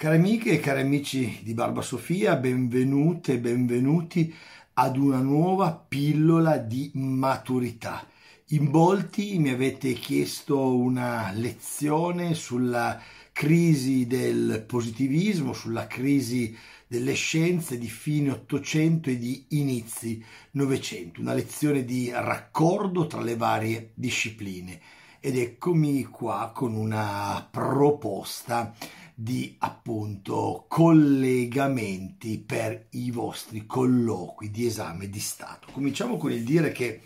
Cari amiche e cari amici di Barba Sofia, benvenute e benvenuti ad una nuova pillola di maturità. In molti mi avete chiesto una lezione sulla crisi del positivismo, sulla crisi delle scienze di fine Ottocento e di inizi Novecento, una lezione di raccordo tra le varie discipline. Ed eccomi qua con una proposta di appunto collegamenti per i vostri colloqui di esame di Stato. Cominciamo con il dire che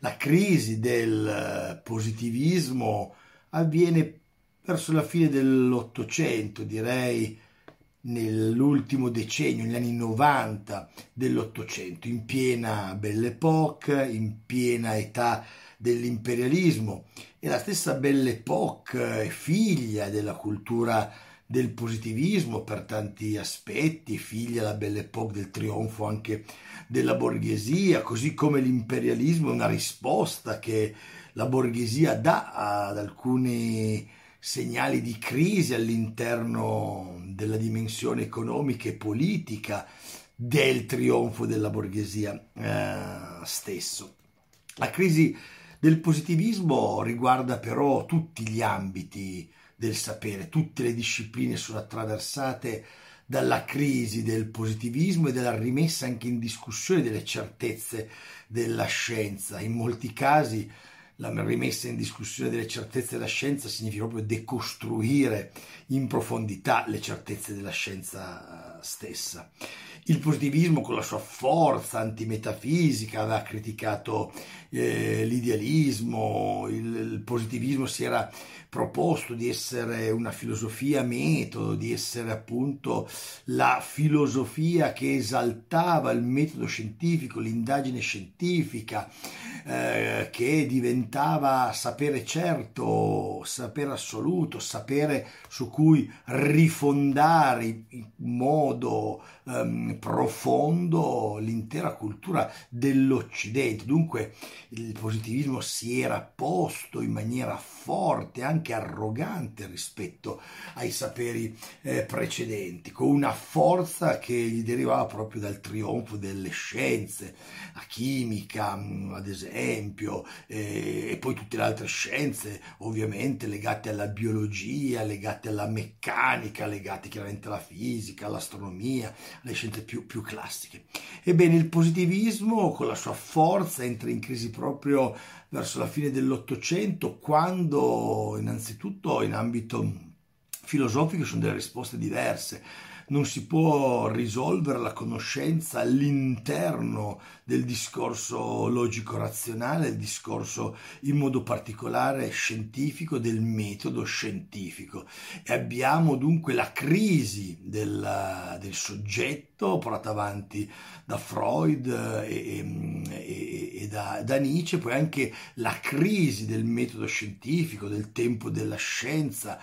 la crisi del positivismo avviene verso la fine dell'Ottocento, direi nell'ultimo decennio, negli anni 90 dell'Ottocento, in piena Belle Époque, in piena età dell'imperialismo e la stessa Belle Époque è figlia della cultura del positivismo per tanti aspetti, figlia la Belle Époque del trionfo anche della borghesia, così come l'imperialismo è una risposta che la borghesia dà ad alcuni segnali di crisi all'interno della dimensione economica e politica del trionfo della borghesia eh, stesso. La crisi del positivismo riguarda però tutti gli ambiti del sapere. Tutte le discipline sono attraversate dalla crisi del positivismo e dalla rimessa anche in discussione delle certezze della scienza. In molti casi la rimessa in discussione delle certezze della scienza significa proprio decostruire in profondità le certezze della scienza stessa. Il positivismo con la sua forza antimetafisica aveva criticato eh, l'idealismo, il, il, positivismo si era proposto di essere una filosofia metodo, di essere appunto la filosofia che esaltava il metodo scientifico, l'indagine scientifica, eh, che diventava sapere certo, sapere assoluto, sapere su cui rifondare in modo ehm, profondo l'intera cultura dell'Occidente. Dunque il positivismo si era posto in maniera forte, anche arrogante rispetto ai saperi eh, precedenti, con una forza che gli derivava proprio dal trionfo delle scienze, la chimica mm, ad esempio, eh, e poi tutte le altre scienze ovviamente legate alla biologia, legate alla meccanica, legate chiaramente alla fisica, all'astronomia, alle scienze più, più classiche. Ebbene, il positivismo con la sua forza entra in crisi proprio verso la fine dell'Ottocento, quando innanzitutto in ambito filosofico sono delle risposte diverse non si può risolvere la conoscenza all'interno del discorso logico-razionale, il discorso in modo particolare scientifico, del metodo scientifico. E abbiamo dunque la crisi del, del soggetto portata avanti da Freud e, e, e da, da Nietzsche, poi anche la crisi del metodo scientifico, del tempo della scienza,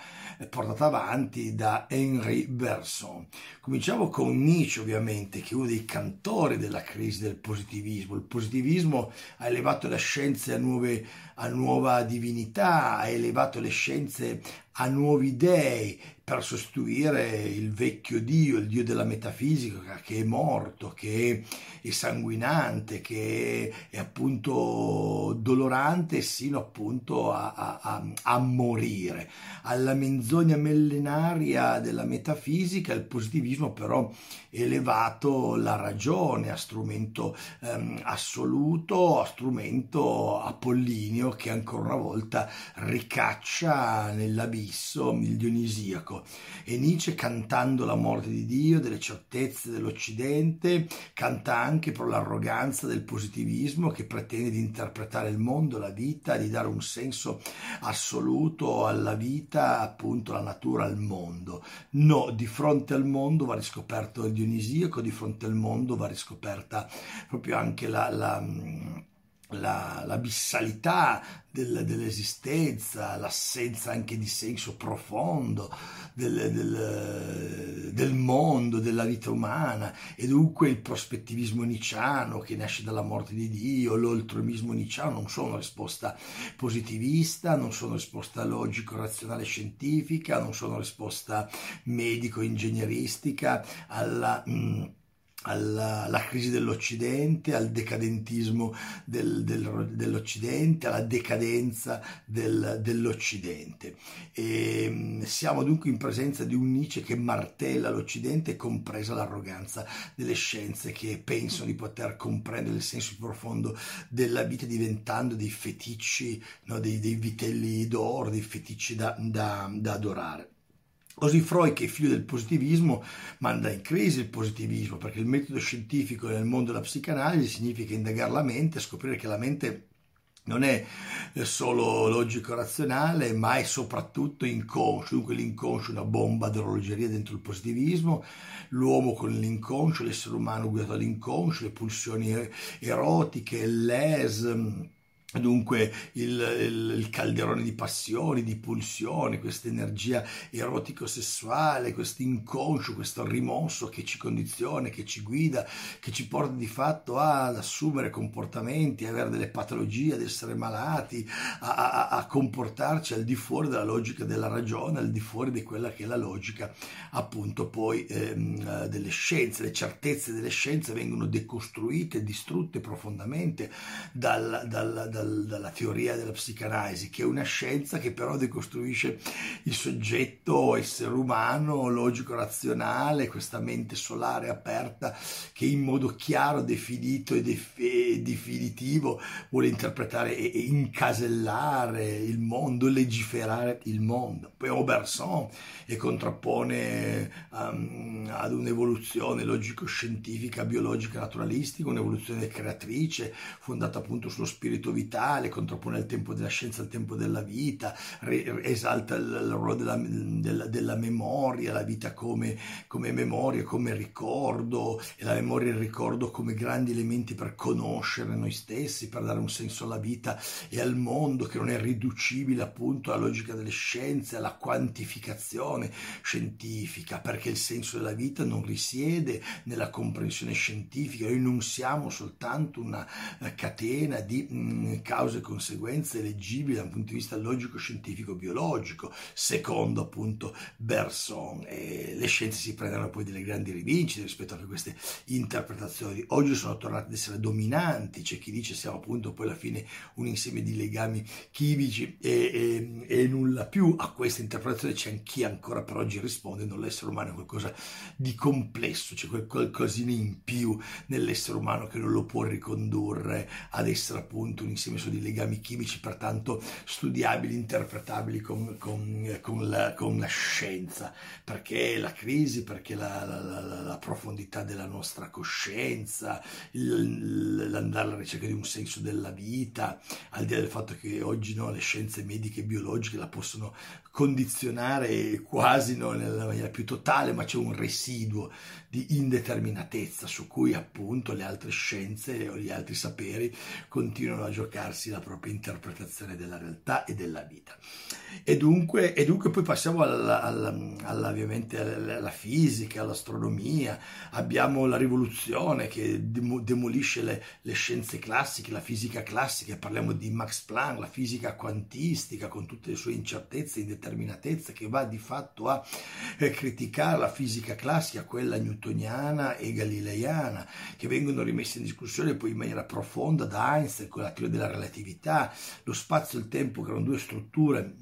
portata avanti da Henri Bergson. Cominciamo con Nietzsche ovviamente, che è uno dei cantori della crisi del positivismo. Il positivismo ha elevato le scienze a, nuove, a nuova divinità, ha elevato le scienze a nuovi dei per sostituire il vecchio Dio, il Dio della metafisica che è morto, che è sanguinante, che è appunto dolorante sino appunto a, a, a morire. Alla menzogna millenaria della metafisica il positivismo però è elevato la ragione a strumento ehm, assoluto, a strumento apollineo che ancora una volta ricaccia nell'abisso il dionisiaco ecco, e Nietzsche cantando la morte di Dio, delle certezze dell'Occidente, canta anche per l'arroganza del positivismo che pretende di interpretare il mondo, la vita, di dare un senso assoluto alla vita, appunto alla natura, al mondo. No, di fronte al mondo va riscoperto il dionisiaco, di fronte al mondo va riscoperta proprio anche la, la la, l'abissalità del, dell'esistenza, l'assenza anche di senso profondo del, del, del mondo, della vita umana. E dunque il prospettivismo nicciano che nasce dalla morte di Dio, l'oltremismo nicciano non sono risposta positivista, non sono risposta logico-razionale scientifica, non sono risposta medico-ingegneristica alla... Mm, alla, alla, crisi dell'Occidente, al decadentismo del, del, dell'Occidente, alla decadenza del, dell'Occidente. E mm, siamo dunque in presenza di un Nietzsche che martella l'Occidente, compresa l'arroganza delle scienze che pensano di poter comprendere il senso più profondo della vita diventando dei feticci, no, dei, dei, vitelli d'oro, dei feticci da, da, da adorare. Così Freud, che è figlio del positivismo, manda in crisi il positivismo, perché il metodo scientifico nel mondo della psicanalisi significa indagare la mente, scoprire che la mente non è solo logico-razionale, ma è soprattutto inconscio, dunque l'inconscio è una bomba d'orologeria dentro il positivismo, l'uomo con l'inconscio, l'essere umano guidato dall'inconscio, le pulsioni erotiche, les Dunque il, il, il, calderone di passioni, di pulsioni, questa energia erotico-sessuale, questo inconscio, questo rimosso che ci condiziona, che ci guida, che ci porta di fatto ad assumere comportamenti, ad avere delle patologie, ad essere malati, a, a, a comportarci al di fuori della logica della ragione, al di fuori di quella che è la logica appunto poi ehm, delle scienze. Le certezze delle scienze vengono decostruite, distrutte profondamente dal, dal, dal dal, dalla teoria della psicanalisi, che è una scienza che però decostruisce il soggetto essere umano, logico-razionale, questa mente solare aperta che in modo chiaro, definito e, def- definitivo vuole interpretare e, e, incasellare il mondo, legiferare il mondo. Poi Oberson e contrappone um, ad un'evoluzione logico-scientifica, biologica, naturalistica, un'evoluzione creatrice fondata appunto sullo spirito vitale vitale, contrappone il tempo della scienza al tempo della vita, re, esalta il, il ruolo della, della, della, memoria, la vita come, come, memoria, come ricordo, e la memoria e il ricordo come grandi elementi per conoscere noi stessi, per dare un senso alla vita e al mondo che non è riducibile appunto alla logica delle scienze, alla quantificazione scientifica, perché il senso della vita non risiede nella comprensione scientifica, noi non siamo soltanto una catena di mm, cause e conseguenze leggibili dal punto di vista logico-scientifico-biologico, secondo appunto Berson. E le scienze si prendono poi delle grandi rivincite rispetto a queste interpretazioni. Oggi sono tornate ad essere dominanti, c'è chi dice siamo appunto poi alla fine un insieme di legami chimici e, e, e nulla più. A questa interpretazione c'è chi ancora per oggi risponde, non l'essere umano è qualcosa di complesso, c'è quel qualcosina in più nell'essere umano che non lo può ricondurre ad essere appunto un insieme messo di legami chimici, pertanto studiabili, interpretabili con, con, con, la, con la, scienza, perché la crisi, perché la, la, la profondità della nostra coscienza, l'andare alla ricerca di un senso della vita, al di là del fatto che oggi no, le scienze mediche e biologiche la possono condizionare quasi no, nella maniera più totale, ma c'è un residuo di indeterminatezza su cui appunto le altre scienze o gli altri saperi continuano a giocarsi la propria interpretazione della realtà e della vita. E dunque, e dunque poi passiamo alla, alla, alla, ovviamente alla fisica, all'astronomia, abbiamo la rivoluzione che demolisce le, le scienze classiche, la fisica classica, parliamo di Max Planck, la fisica quantistica con tutte le sue incertezze, indeterminatezze, che va di fatto a eh, criticare la fisica classica, quella newtoniana e galileiana, che vengono rimesse in discussione poi in maniera profonda da Einstein con la teoria della relatività, lo spazio e il tempo che erano due strutture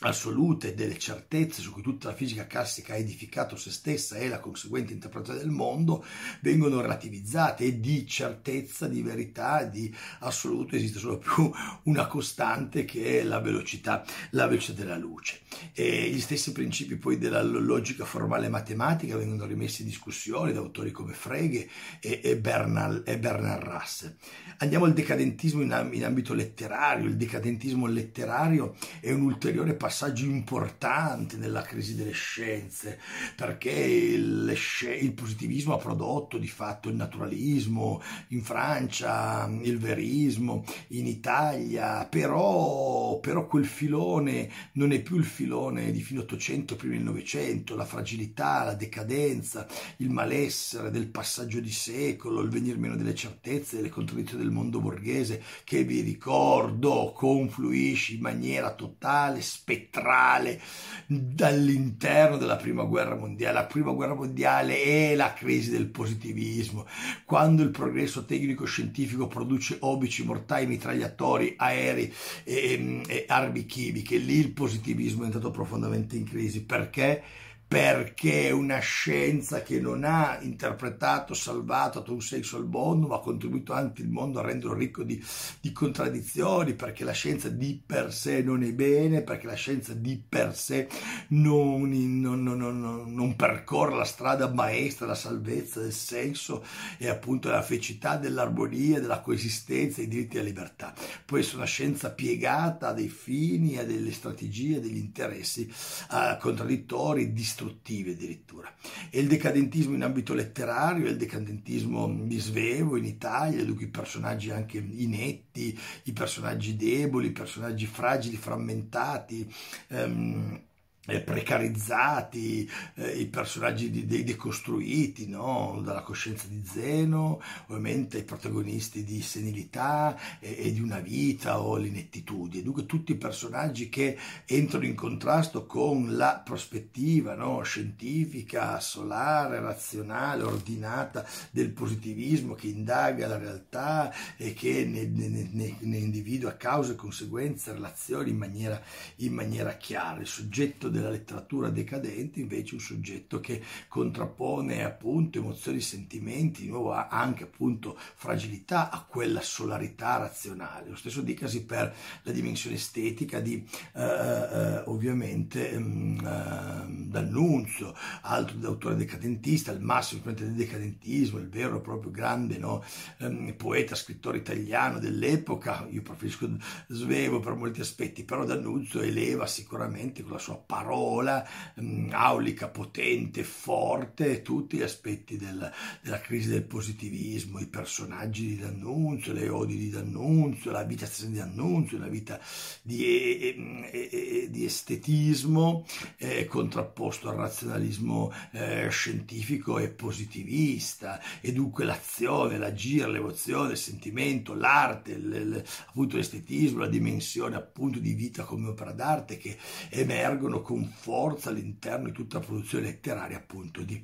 assolute delle certezze su cui tutta la fisica classica ha edificato se stessa e la conseguente interpretazione del mondo vengono relativizzate e di certezza, di verità, di assoluto esiste solo più una costante che è la velocità, la velocità della luce. E gli stessi principi poi della logica formale matematica vengono rimessi in discussione da autori come Frege e, e, Bernard, e Bernard Russell. Andiamo al decadentismo in, in ambito letterario. Il decadentismo letterario è un ulteriore passaggio importante nella crisi delle scienze, perché il, il positivismo ha prodotto di fatto il naturalismo in Francia, il verismo in Italia, però, però quel filone non è più il filone di fine 800, prima del Novecento, la fragilità, la decadenza, il malessere del passaggio di secolo, il venir meno delle certezze, le contraddizioni del mondo borghese che vi ricordo confluisce in maniera totale, spettrale dall'interno della prima guerra mondiale. La prima guerra mondiale è la crisi del positivismo, quando il progresso tecnico-scientifico produce obici, mortai, mitragliatori, aerei e, e armi chimiche, lì il positivismo è entrato profondamente in crisi. Perché? Perché è una scienza che non ha interpretato, salvato, dato un senso al mondo, ma ha contribuito anche il mondo a renderlo ricco di, di, contraddizioni, perché la scienza di per sé non è bene, perché la scienza di per sé non, non, non, non percorre la strada maestra della salvezza, del senso e appunto della felicità, dell'armonia, della coesistenza, dei diritti e della libertà. Può essere una scienza piegata a dei fini, a delle strategie, a degli interessi a contraddittori, distruttivi addirittura. E il decadentismo in ambito letterario, il decadentismo di Svevo in Italia, dunque i personaggi anche inetti, i personaggi deboli, i personaggi fragili, frammentati. Um, eh, precarizzati, eh, i personaggi di, dei decostruiti no? dalla coscienza di Zeno, ovviamente i protagonisti di senilità e, e, di una vita o l'inettitudine, dunque tutti i personaggi che entrano in contrasto con la prospettiva no? scientifica, solare, razionale, ordinata del positivismo che indaga la realtà e che ne, ne, ne, ne individua cause, conseguenze, relazioni in maniera, in maniera chiara. Il soggetto della letteratura decadente invece un soggetto che contrappone appunto emozioni, sentimenti, di nuovo anche appunto fragilità a quella solarità razionale. Lo stesso dicasi per la dimensione estetica di eh, eh, ovviamente eh, D'Annunzio, altro autore decadentista, il massimo del decadentismo, il vero e proprio grande no, ehm, poeta, scrittore italiano dell'epoca, io preferisco Svevo per molti aspetti, però D'Annunzio eleva sicuramente con la sua parola parola mh, mm, aulica, potente, forte, tutti gli aspetti del, della crisi del positivismo, i personaggi di D'Annunzio, le odi di D'Annunzio, la vita di D'Annunzio, una vita di, e, e, di estetismo eh, contrapposto al razionalismo eh, scientifico e positivista. E dunque l'azione, l'agire, l'emozione, il sentimento, l'arte, l, appunto l'estetismo, la dimensione appunto di vita come opera d'arte che emergono con con forza all'interno di tutta la produzione letteraria appunto di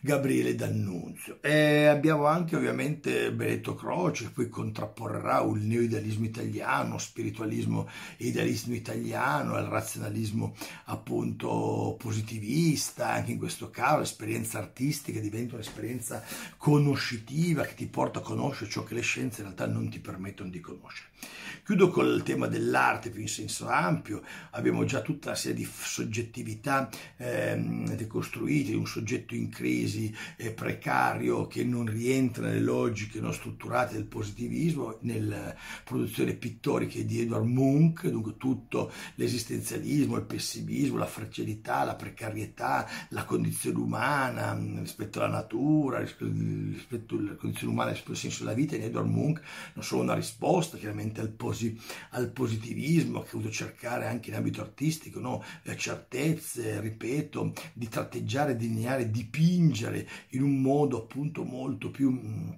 Gabriele D'Annunzio. E abbiamo anche ovviamente Benedetto Croce che poi contrapporrà un neoidealismo italiano, spiritualismo idealismo italiano al razionalismo appunto positivista, anche in questo caso l'esperienza artistica diventa un'esperienza conoscitiva che ti porta a conoscere ciò che le scienze in realtà non ti permettono di conoscere. Chiudo col tema dell'arte più in senso ampio, abbiamo già tutta una serie di soggettività ehm, decostruite, un soggetto in crisi eh, precario che non rientra nelle logiche non strutturate del positivismo, nella produzione pittorica di Edward Munch, dunque tutto l'esistenzialismo, il pessimismo, la fragilità, la precarietà, la condizione umana mm, rispetto alla natura, rispetto alla condizione umana rispetto al senso della vita. In Edward Munch non solo una risposta chiaramente al positivismo, posi, al positivismo che ho voluto cercare anche in ambito artistico, no? certezze, ripeto, di tratteggiare, delineare, dipingere in un modo appunto molto più mm,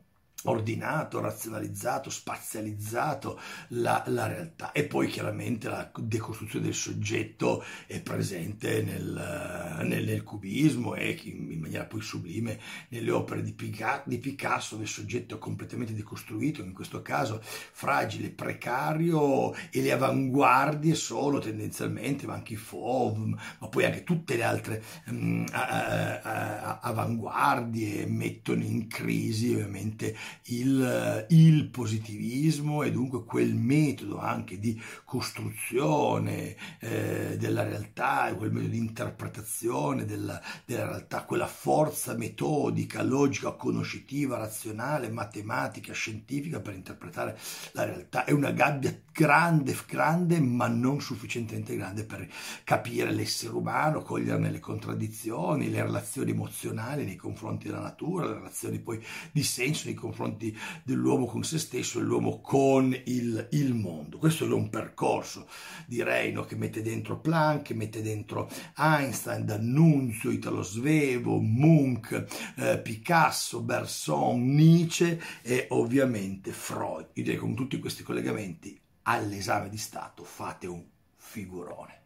ordinato, razionalizzato, spazializzato la, la, realtà. E poi chiaramente la decostruzione del soggetto è presente nel, nel, nel cubismo e in, maniera poi sublime nelle opere di, Picasso, di Picasso del soggetto completamente decostruito, in questo caso fragile, precario e le avanguardie solo tendenzialmente, ma anche i Fauve, ma poi anche tutte le altre um, avanguardie mettono in crisi ovviamente il, il positivismo e dunque quel metodo anche di costruzione eh, della realtà, quel metodo di interpretazione della, della realtà, quella forza metodica, logica, conoscitiva, razionale, matematica, scientifica per interpretare la realtà. È una gabbia grande, grande, ma non sufficientemente grande per capire l'essere umano, coglierne le contraddizioni, le relazioni emozionali nei confronti della natura, le relazioni poi di senso nei confronti dell'uomo con se stesso e l'uomo con il, il mondo. Questo è un percorso, direi, no, che mette dentro Planck, che mette dentro Einstein, D'Annunzio, Italo Svevo, Munch, eh, Picasso, Berson, Nietzsche e ovviamente Freud. Io direi con tutti questi collegamenti all'esame di Stato fate un figurone.